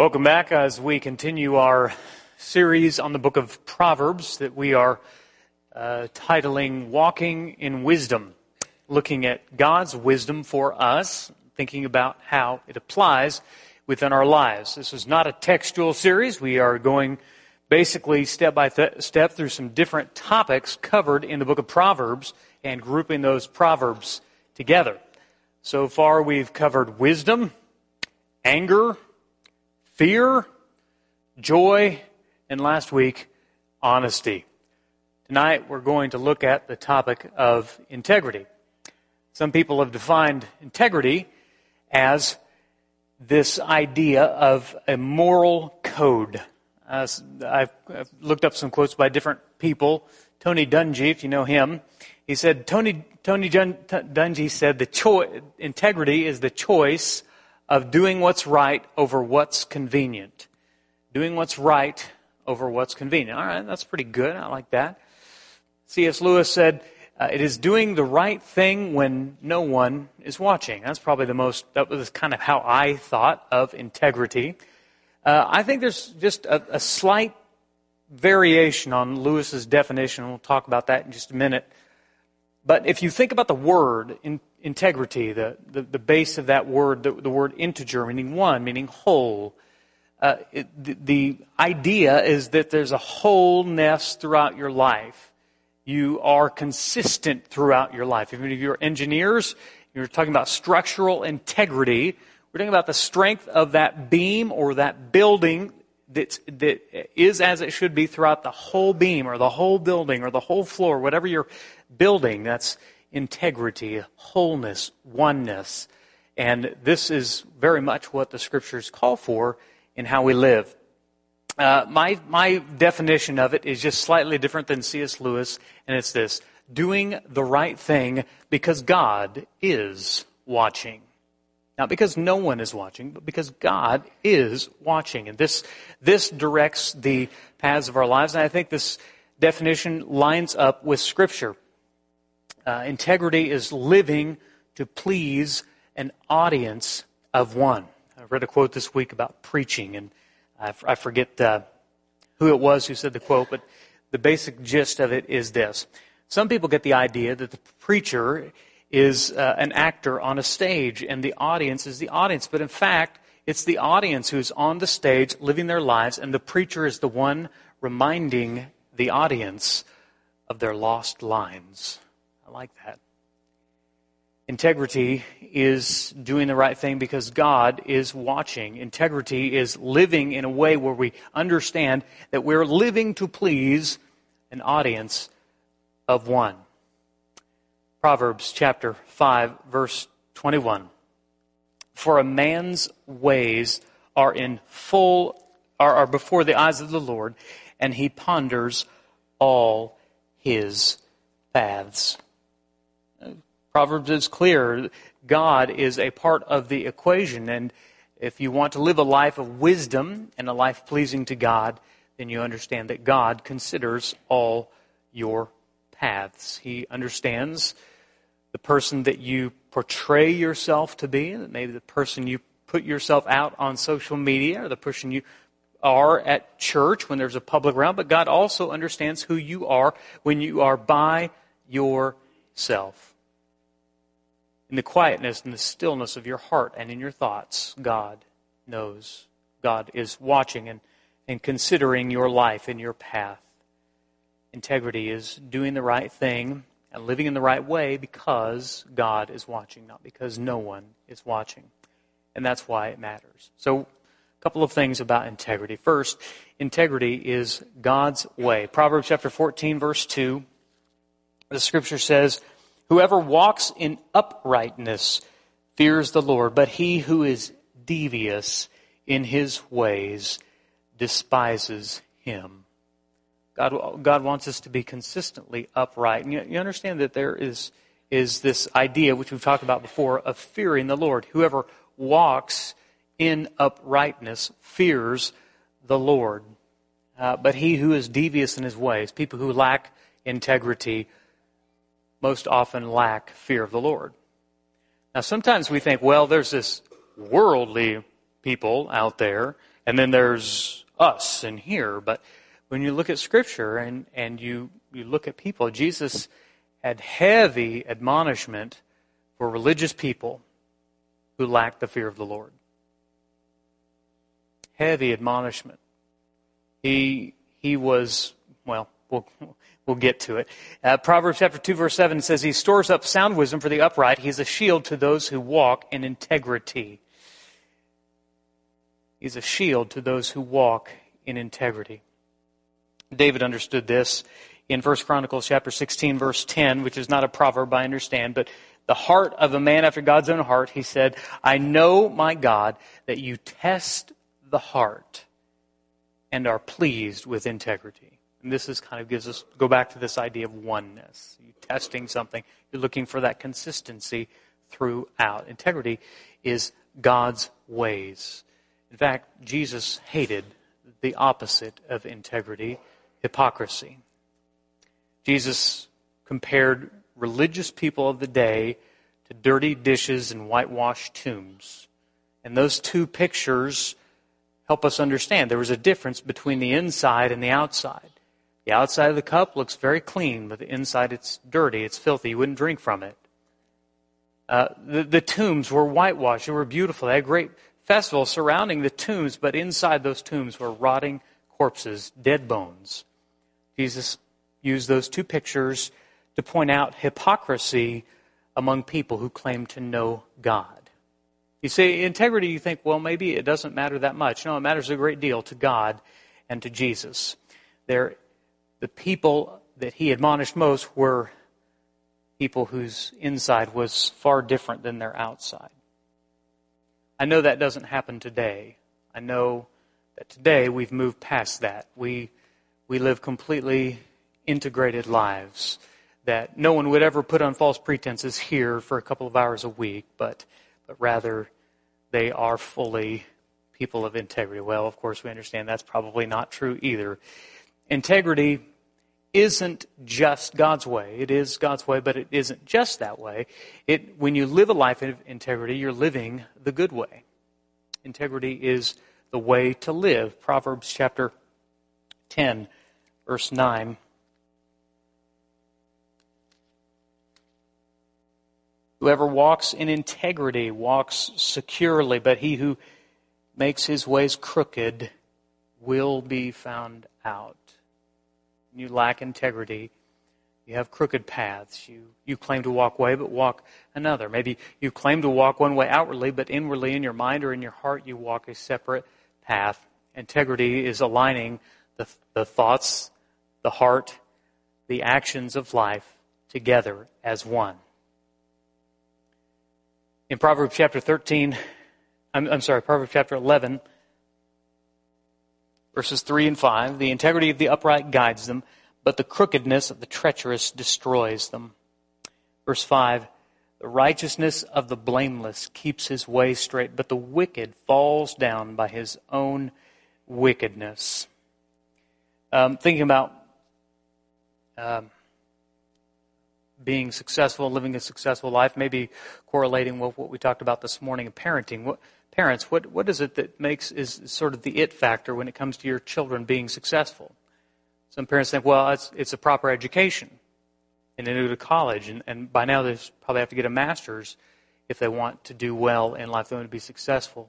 Welcome back as we continue our series on the book of Proverbs that we are uh, titling Walking in Wisdom, looking at God's wisdom for us, thinking about how it applies within our lives. This is not a textual series. We are going basically step by th- step through some different topics covered in the book of Proverbs and grouping those Proverbs together. So far, we've covered wisdom, anger, fear, joy, and last week, honesty. Tonight, we're going to look at the topic of integrity. Some people have defined integrity as this idea of a moral code. Uh, I've, I've, looked up some quotes by different people. Tony Dungy, if you know him, he said, Tony, Tony Dungy said, the integrity is the choice of doing what's right over what's convenient. Doing what's right over what's convenient. All right, that's pretty good. I like that. C.S. Lewis said, uh, it is doing the right thing when no one is watching. That's probably the most, that was kind of how I thought of integrity. Uh, I think there's just a, a, slight variation on Lewis's definition. We'll talk about that in just a minute. But if you think about the word in, integrity, the, the, the, base of that word, the, the word integer, meaning one, meaning whole, uh, it, the, the idea is that there's a wholeness throughout your life. You are consistent throughout your life. Even if you're engineers, you're talking about structural integrity. We're talking about the strength of that beam or that building that's, that is as it should be throughout the whole beam or the whole building or the whole floor, whatever you're building. That's integrity, wholeness, oneness. And this is very much what the scriptures call for in how we live. Uh, my, my definition of it is just slightly different than C.S. Lewis, and it's this doing the right thing because God is watching. Not because no one is watching, but because God is watching. And this, this directs the paths of our lives. And I think this definition lines up with Scripture. Uh, integrity is living to please an audience of one. I read a quote this week about preaching, and I, I forget uh, who it was who said the quote, but the basic gist of it is this. Some people get the idea that the preacher is uh, an actor on a stage and the audience is the audience. But in fact, it's the audience who's on the stage living their lives, and the preacher is the one reminding the audience of their lost lines. I like that. Integrity is doing the right thing because God is watching. Integrity is living in a way where we understand that we're living to please an audience of one. Proverbs chapter 5, verse 21. For a man's ways are in full, are, are before the eyes of the Lord, and he ponders all his paths. Proverbs is clear. God is a part of the equation. And if you want to live a life of wisdom and a life pleasing to God, then you understand that God considers all your paths. He understands the person that you portray yourself to be, maybe the person you put yourself out on social media, or the person you are at church when there's a public round, but God also understands who you are when you are by yourself in the quietness and the stillness of your heart and in your thoughts, God knows. God is watching and, and considering your life and your path. Integrity is doing the right thing and living in the right way because God is watching, not because no one is watching. And that's why it matters. So, a couple of things about integrity. First, integrity is God's way. Proverbs chapter 14, verse 2, the scripture says, Whoever walks in uprightness fears the Lord, but he who is devious in his ways despises him. God, God wants us to be consistently upright. And you, you understand that there is, is this idea, which we've talked about before, of fearing the Lord. Whoever walks in uprightness fears the Lord. Uh, but he who is devious in his ways, people who lack integrity, most often lack fear of the Lord. Now, sometimes we think, well, there's this worldly people out there, And then there's us in here. But when you look at Scripture and, and you, you look at people, Jesus had heavy admonishment for religious people who lacked the fear of the Lord. Heavy admonishment. He, he was, well, we'll, we'll get to it. Uh, Proverbs chapter 2 verse 7 says, He stores up sound wisdom for the upright. He is a shield to those who walk in integrity. He's a shield to those who walk in integrity. David understood this in 1 Chronicles chapter 16 verse 10, which is not a proverb, I understand, but the heart of a man after God's own heart, he said, I know, my God, that you test the heart and are pleased with integrity. And this is kind of gives us, go back to this idea of oneness. You're testing something, you're looking for that consistency throughout. Integrity is God's ways. In fact, Jesus hated the opposite of integrity, hypocrisy. Jesus compared religious people of the day to dirty dishes and whitewashed tombs. And those two pictures help us understand there was a difference between the inside and the outside. The outside of the cup looks very clean, but the inside it's dirty, it's filthy. You wouldn't drink from it. Uh, the, the tombs were whitewashed, they were beautiful. They had great festival surrounding the tombs, but inside those tombs were rotting corpses, dead bones. Jesus used those two pictures to point out hypocrisy among people who claim to know God. You see, integrity, you think, well, maybe it doesn't matter that much. No, it matters a great deal to God and to Jesus. There, the people that he admonished most were people whose inside was far different than their outside. I know that doesn't happen today. I know that today we've moved past that. We, we live completely integrated lives that no one would ever put on false pretenses here for a couple of hours a week, but, but rather they are fully people of integrity. Well, of course, we understand that's probably not true either. Integrity isn't just God's way. It is God's way, but it isn't just that way. It, when you live a life of integrity, you're living the good way. Integrity is the way to live. Proverbs chapter 10, verse 9. Whoever walks in integrity walks securely, but he who makes his ways crooked will be found out. You lack integrity. You have crooked paths. You, you claim to walk way, but walk another. Maybe you claim to walk one way outwardly, but inwardly in your mind or in your heart, you walk a separate path. Integrity is aligning the, the thoughts, the heart, the actions of life together as one. In Proverbs chapter 13, I'm, I'm sorry, Proverbs chapter 11, verses 3 and 5, the integrity of the upright guides them, but the crookedness of the treacherous destroys them. Verse 5, the righteousness of the blameless keeps his way straight, but the wicked falls down by his own wickedness. Um, thinking about um, being successful, living a successful life, maybe correlating with what we talked about this morning in parenting. What, parents, what, what is it that makes is sort of the it factor when it comes to your children being successful? Some parents think, well, it's, it's a proper education. And they go to college, and, and by now they probably have to get a master's if they want to do well in life, they want to be successful.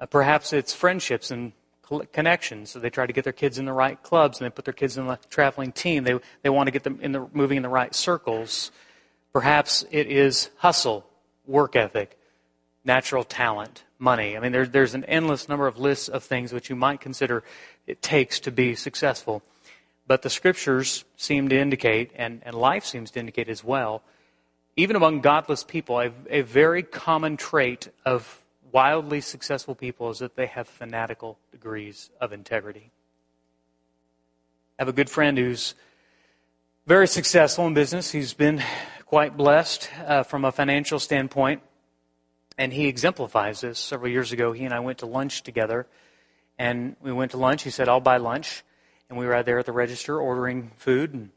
Uh, perhaps it's friendships and connections. So they try to get their kids in the right clubs and they put their kids in the traveling team. They, they want to get them in the, moving in the right circles. Perhaps it is hustle, work ethic, natural talent, money. I mean, there, there's an endless number of lists of things which you might consider it takes to be successful. But the scriptures seem to indicate, and, and life seems to indicate as well, even among godless people, a, a very common trait of wildly successful people is that they have fanatical degrees of integrity. I have a good friend who's very successful in business. He's been quite blessed uh, from a financial standpoint, and he exemplifies this. Several years ago, he and I went to lunch together, and we went to lunch. He said, I'll buy lunch. And we were out there at the register ordering food, and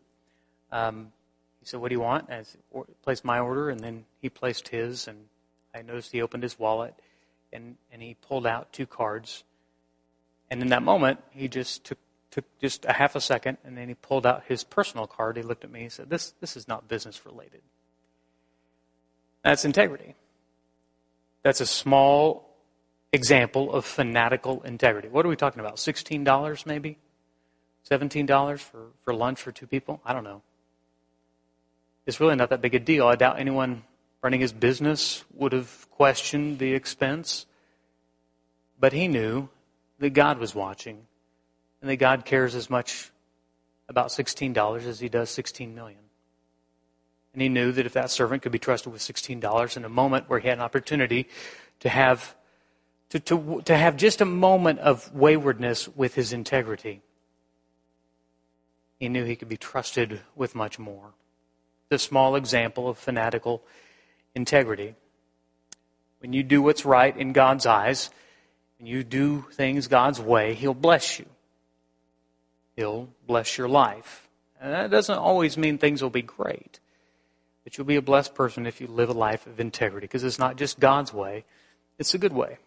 um, he said, What do you want? I placed my order, and then he placed his, and I noticed he opened his wallet and, and he pulled out two cards. And in that moment, he just took, took just a half a second and then he pulled out his personal card. He looked at me and said, This, this is not business related. That's integrity. That's a small example of fanatical integrity. What are we talking about? $16 maybe? $17 for, for lunch for two people? I don't know. It's really not that big a deal. I doubt anyone running his business would have questioned the expense. But he knew that God was watching and that God cares as much about $16 as he does 16 million. And he knew that if that servant could be trusted with $16 in a moment where he had an opportunity to have to, to, to have just a moment of waywardness with his integrity, he knew he could be trusted with much more. The small example of fanatical integrity. When you do what's right in God's eyes, and you do things God's way, He'll bless you. He'll bless your life. And that doesn't always mean things will be great. But you'll be a blessed person if you live a life of integrity, because it's not just God's way, it's a good way.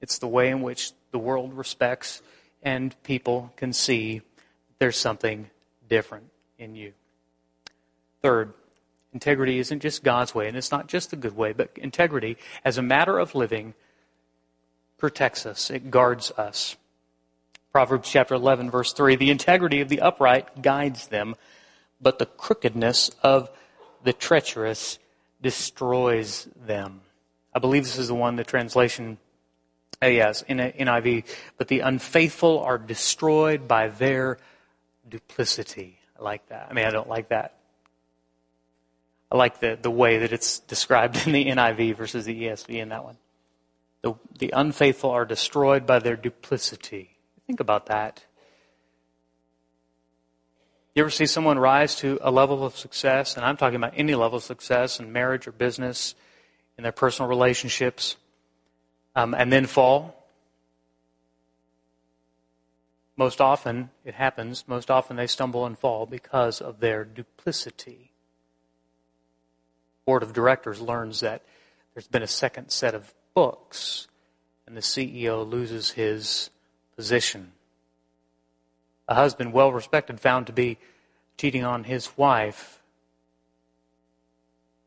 It's the way in which the world respects and people can see there's something different in you. Third, integrity isn't just God's way, and it's not just the good way, but integrity as a matter of living protects us, it guards us. Proverbs chapter 11, verse 3 The integrity of the upright guides them, but the crookedness of the treacherous destroys them. I believe this is the one, the translation, uh, yes, in NIV. But the unfaithful are destroyed by their duplicity. I like that. I mean, I don't like that. I like the, the way that it's described in the NIV versus the ESV in that one. The, the unfaithful are destroyed by their duplicity. Think about that. You ever see someone rise to a level of success, and I'm talking about any level of success in marriage or business, in their personal relationships, um, and then fall? Most often, it happens, most often they stumble and fall because of their duplicity. Board of directors learns that there's been a second set of books, and the CEO loses his position. A husband, well respected, found to be cheating on his wife.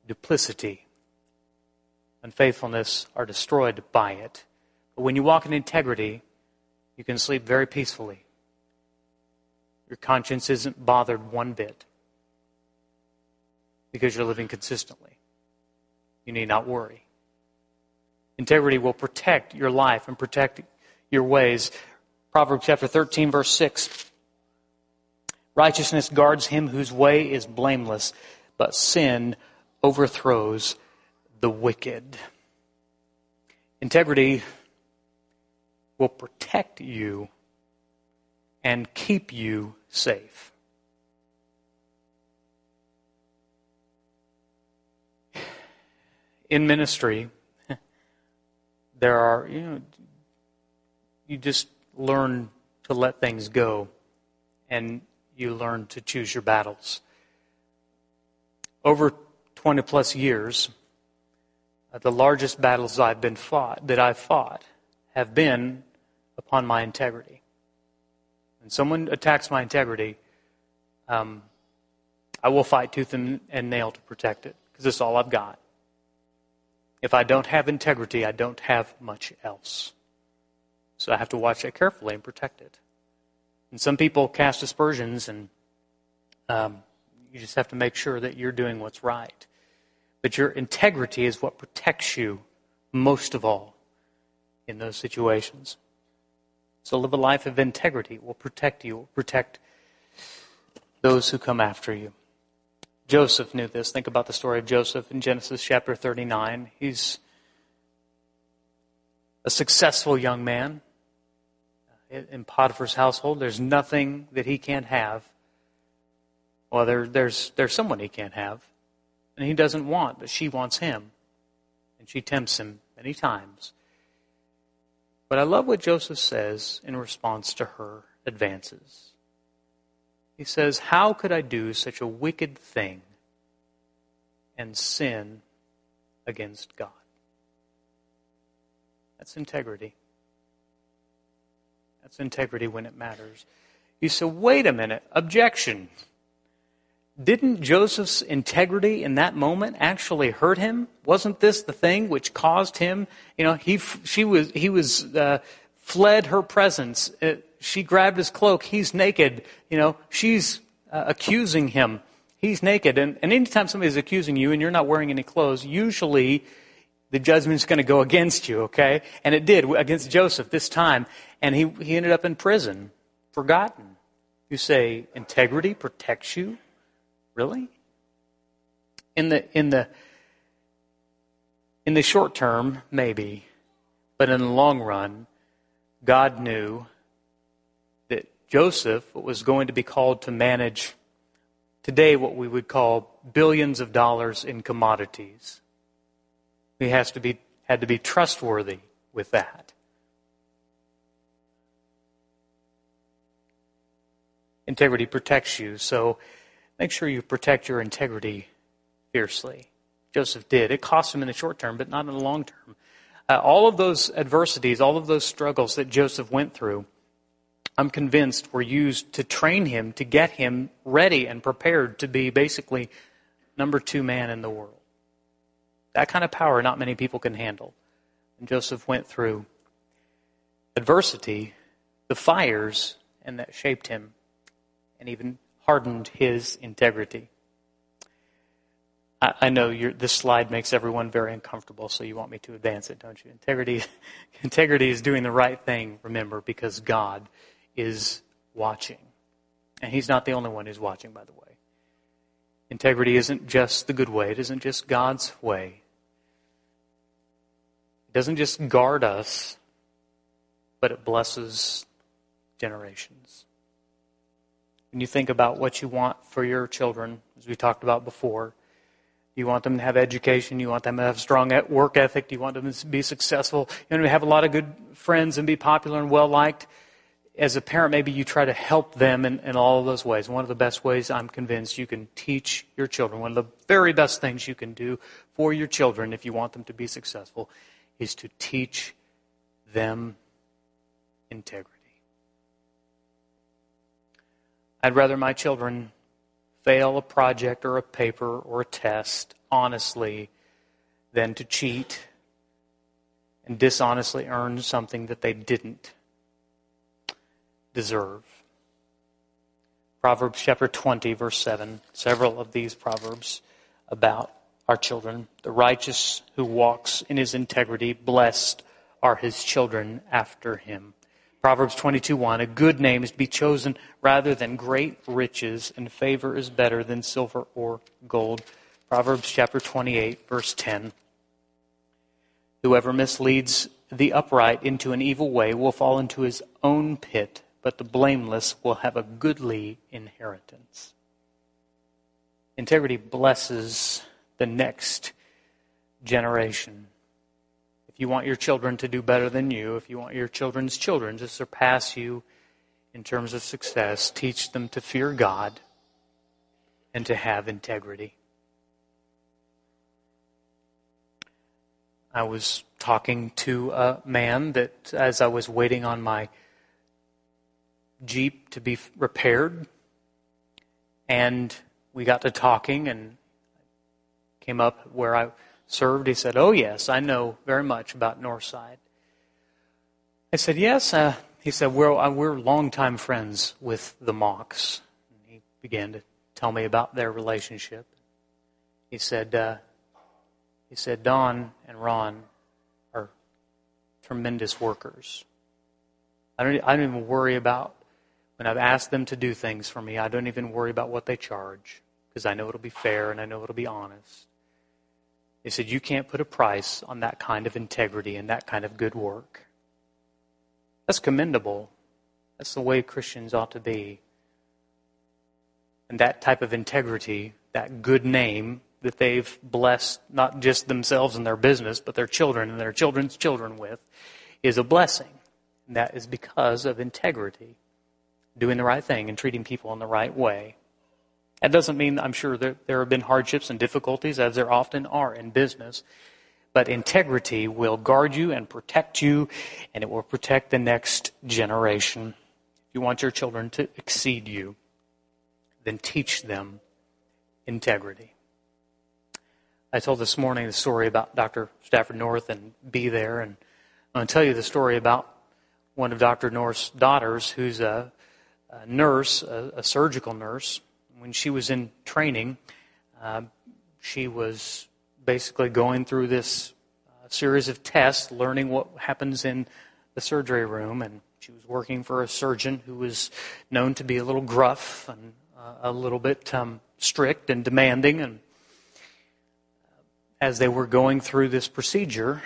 Duplicity, unfaithfulness are destroyed by it. But when you walk in integrity, you can sleep very peacefully. Your conscience isn't bothered one bit because you're living consistently. You need not worry. Integrity will protect your life and protect your ways. Proverbs chapter 13, verse 6. Righteousness guards him whose way is blameless, but sin overthrows the wicked. Integrity will protect you and keep you safe. In ministry, there are, you know, you just learn to let things go and you learn to choose your battles. Over 20 plus years, uh, the largest battles I've been fought, that I've fought, have been upon my integrity. When someone attacks my integrity, um, I will fight tooth and, and nail to protect it because it's all I've got. If I don't have integrity, I don't have much else. So I have to watch it carefully and protect it. And some people cast aspersions, and um, you just have to make sure that you're doing what's right. But your integrity is what protects you most of all in those situations. So live a life of integrity. It will protect you, it will protect those who come after you. Joseph knew this. Think about the story of Joseph in Genesis chapter 39. He's a successful young man in Potiphar's household. There's nothing that he can't have. Well, there, there's, there's someone he can't have, and he doesn't want, but she wants him. And she tempts him many times. But I love what Joseph says in response to her advances. He says, How could I do such a wicked thing and sin against God? That's integrity. That's integrity when it matters. You say, wait a minute, objection. Didn't Joseph's integrity in that moment actually hurt him? Wasn't this the thing which caused him? You know, he, she was, he was, uh, fled her presence. Uh, she grabbed his cloak. He's naked. You know, she's uh, accusing him. He's naked. And, and anytime somebody's accusing you and you're not wearing any clothes, usually the judgment's going to go against you, okay? And it did against Joseph this time. And he, he ended up in prison, forgotten. You say integrity protects you? Really? In the, in the, in the short term, maybe. But in the long run, God knew that Joseph was going to be called to manage today what we would call billions of dollars in commodities. He has to be, had to be trustworthy with that. Integrity protects you, so make sure you protect your integrity fiercely. Joseph did. It cost him in the short term, but not in the long term. Uh, all of those adversities, all of those struggles that Joseph went through, I'm convinced were used to train him, to get him ready and prepared to be basically number two man in the world. That kind of power not many people can handle. And Joseph went through adversity, the fires, and that shaped him and even hardened his integrity. I, I know this slide makes everyone very uncomfortable, so you want me to advance it, don't you? Integrity, integrity is doing the right thing, remember, because God is watching. And He's not the only one who's watching, by the way. Integrity isn't just the good way, it isn't just God's way. It doesn't just guard us, but it blesses generations. When you think about what you want for your children, as we talked about before, you want them to have education. You want them to have strong work ethic. You want them to be successful. You want them to have a lot of good friends and be popular and well liked. As a parent, maybe you try to help them in, in all of those ways. One of the best ways I'm convinced you can teach your children, one of the very best things you can do for your children if you want them to be successful, is to teach them integrity. I'd rather my children fail a project or a paper or a test honestly than to cheat and dishonestly earn something that they didn't deserve. Proverbs chapter 20, verse 7, several of these proverbs about our children. The righteous who walks in his integrity, blessed are his children after him. Proverbs 22:1 A good name is to be chosen rather than great riches and favor is better than silver or gold. Proverbs chapter 28 verse 10 Whoever misleads the upright into an evil way will fall into his own pit, but the blameless will have a goodly inheritance. Integrity blesses the next generation If you want your children to do better than you, if you want your children's children to surpass you in terms of success, teach them to fear God and to have integrity. I was talking to a man that, as I was waiting on my Jeep to be repaired, and we got to talking and came up where I served? He said, Oh, yes, I know very much about Northside. I said, Yes. Uh, he said, We're, uh, we're longtime friends with the Mocks. And he began to tell me about their relationship. He said, uh, he said, Don and Ron are tremendous workers. I don't, I don't even worry about when I've asked them to do things for me, I don't even worry about what they charge because I know it'll be fair and I know it'll be honest. They said, You can't put a price on that kind of integrity and that kind of good work. That's commendable. That's the way Christians ought to be. And that type of integrity, that good name that they've blessed not just themselves and their business, but their children and their children's children with, is a blessing. And that is because of integrity, doing the right thing and treating people in the right way. That doesn't mean, I'm sure, that there have been hardships and difficulties, as there often are in business. but integrity will guard you and protect you, and it will protect the next generation. If you want your children to exceed you, then teach them integrity. I told this morning the story about Dr. Stafford North and be there, and I'm going to tell you the story about one of Dr. North's daughters who's a, a nurse, a, a, surgical nurse. When she was in training, uh, she was basically going through this uh, series of tests, learning what happens in the surgery room, and she was working for a surgeon who was known to be a little gruff and uh, a little bit um, strict and demanding. And as they were going through this procedure,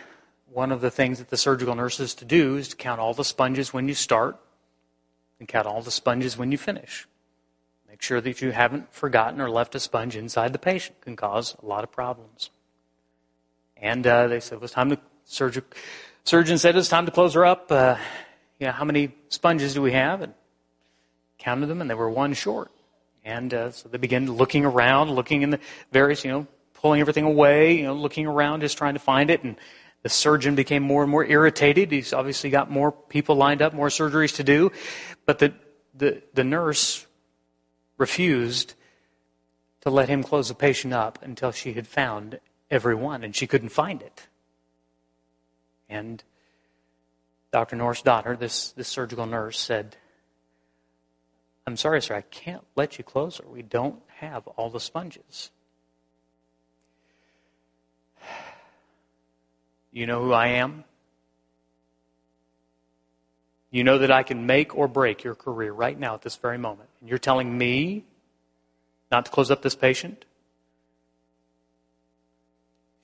one of the things that the surgical nurse is to do is to count all the sponges when you start and count all the sponges when you finish. Make sure that you haven't forgotten or left a sponge inside the patient. It can cause a lot of problems. And uh, they said it was time to surgeon. Surgeon said it's time to close her up. Uh, you know, how many sponges do we have? And counted them, and they were one short. And uh, so they began looking around, looking in the various, you know, pulling everything away, you know, looking around, just trying to find it. And the surgeon became more and more irritated. He's obviously got more people lined up, more surgeries to do. But the, the, the nurse refused to let him close the patient up until she had found every one, and she couldn't find it. And Dr. North's daughter, this, this surgical nurse, said, I'm sorry, sir, I can't let you close her. We don't have all the sponges. You know who I am? You know that I can make or break your career right now at this very moment. And you're telling me not to close up this patient?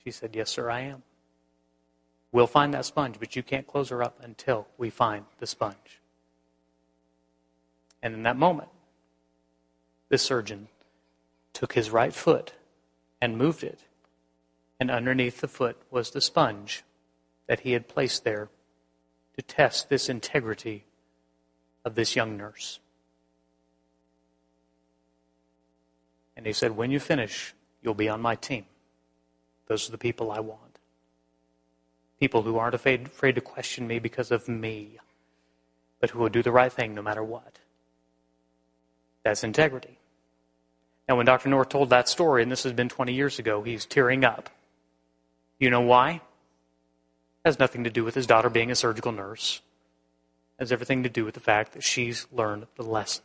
She said, Yes, sir, I am. We'll find that sponge, but you can't close her up until we find the sponge. And in that moment, this surgeon took his right foot and moved it and underneath the foot was the sponge that he had placed there to test this integrity of this young nurse. And he said, When you finish, you'll be on my team. Those are the people I want. People who aren't afraid, to question me because of me, but who will do the right thing no matter what. That's integrity. Now, when Dr. North told that story, and this has been 20 years ago, he's tearing up. You know why? Has nothing to do with his daughter being a surgical nurse. It has everything to do with the fact that she's learned the lesson.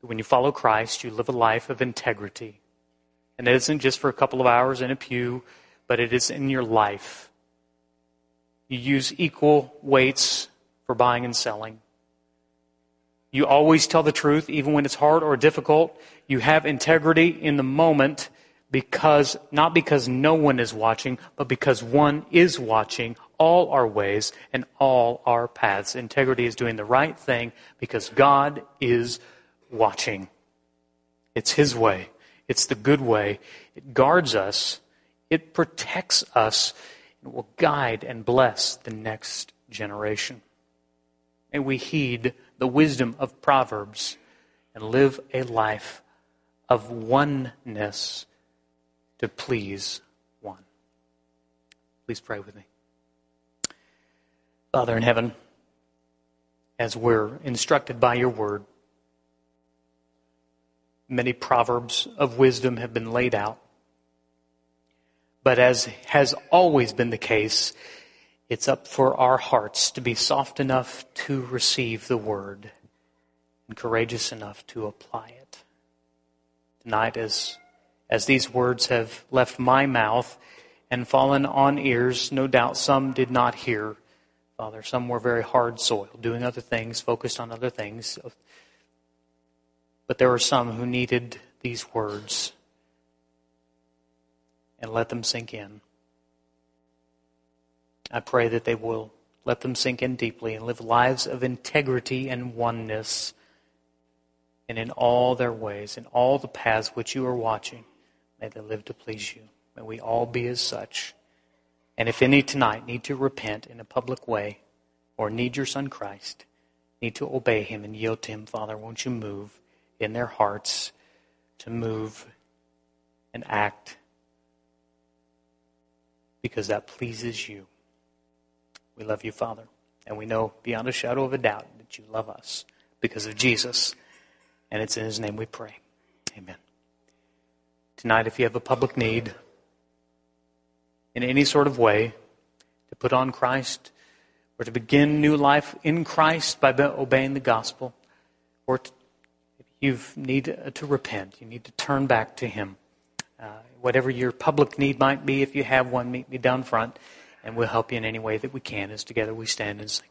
That When you follow Christ, you live a life of integrity. And it isn't just for a couple of hours in a pew, but it is in your life. You use equal weights for buying and selling. You always tell the truth, even when it's hard or difficult. You have integrity in the moment because not because no one is watching, but because one is watching all our ways and all our paths. Integrity is doing the right thing because God is watching. It's His way. It's the good way. It guards us. It protects us. It will guide and bless the next generation. And we heed the wisdom of Proverbs and live a life of oneness to please one. Please pray with me. Father in heaven, as we're instructed by your word, many proverbs of wisdom have been laid out. But as has always been the case, it's up for our hearts to be soft enough to receive the word and courageous enough to apply it. Tonight, as as these words have left my mouth and fallen on ears, no doubt some did not hear. Father, some were very hard soil, doing other things, focused on other things. But there were some who needed these words and let them sink in. I pray that they will let them sink in deeply and live lives of integrity and oneness and in all their ways, in all the paths which you are watching. May they live to please you. May we all be as such. And if any tonight need to repent in a public way or need your Son Christ, need to obey him and yield to him, Father, won't you move in their hearts to move and act because that pleases you. We love you, Father, and we know beyond a shadow of a doubt that you love us because of Jesus. And it's in his name we pray. Amen. Tonight, if you have a public need in any sort of way to put on Christ or to begin new life in Christ by obeying the gospel, or to, you need to repent, you need to turn back to him. Uh, whatever your public need might be, if you have one, meet me down front, and we'll help you in any way that we can as together we stand and sing.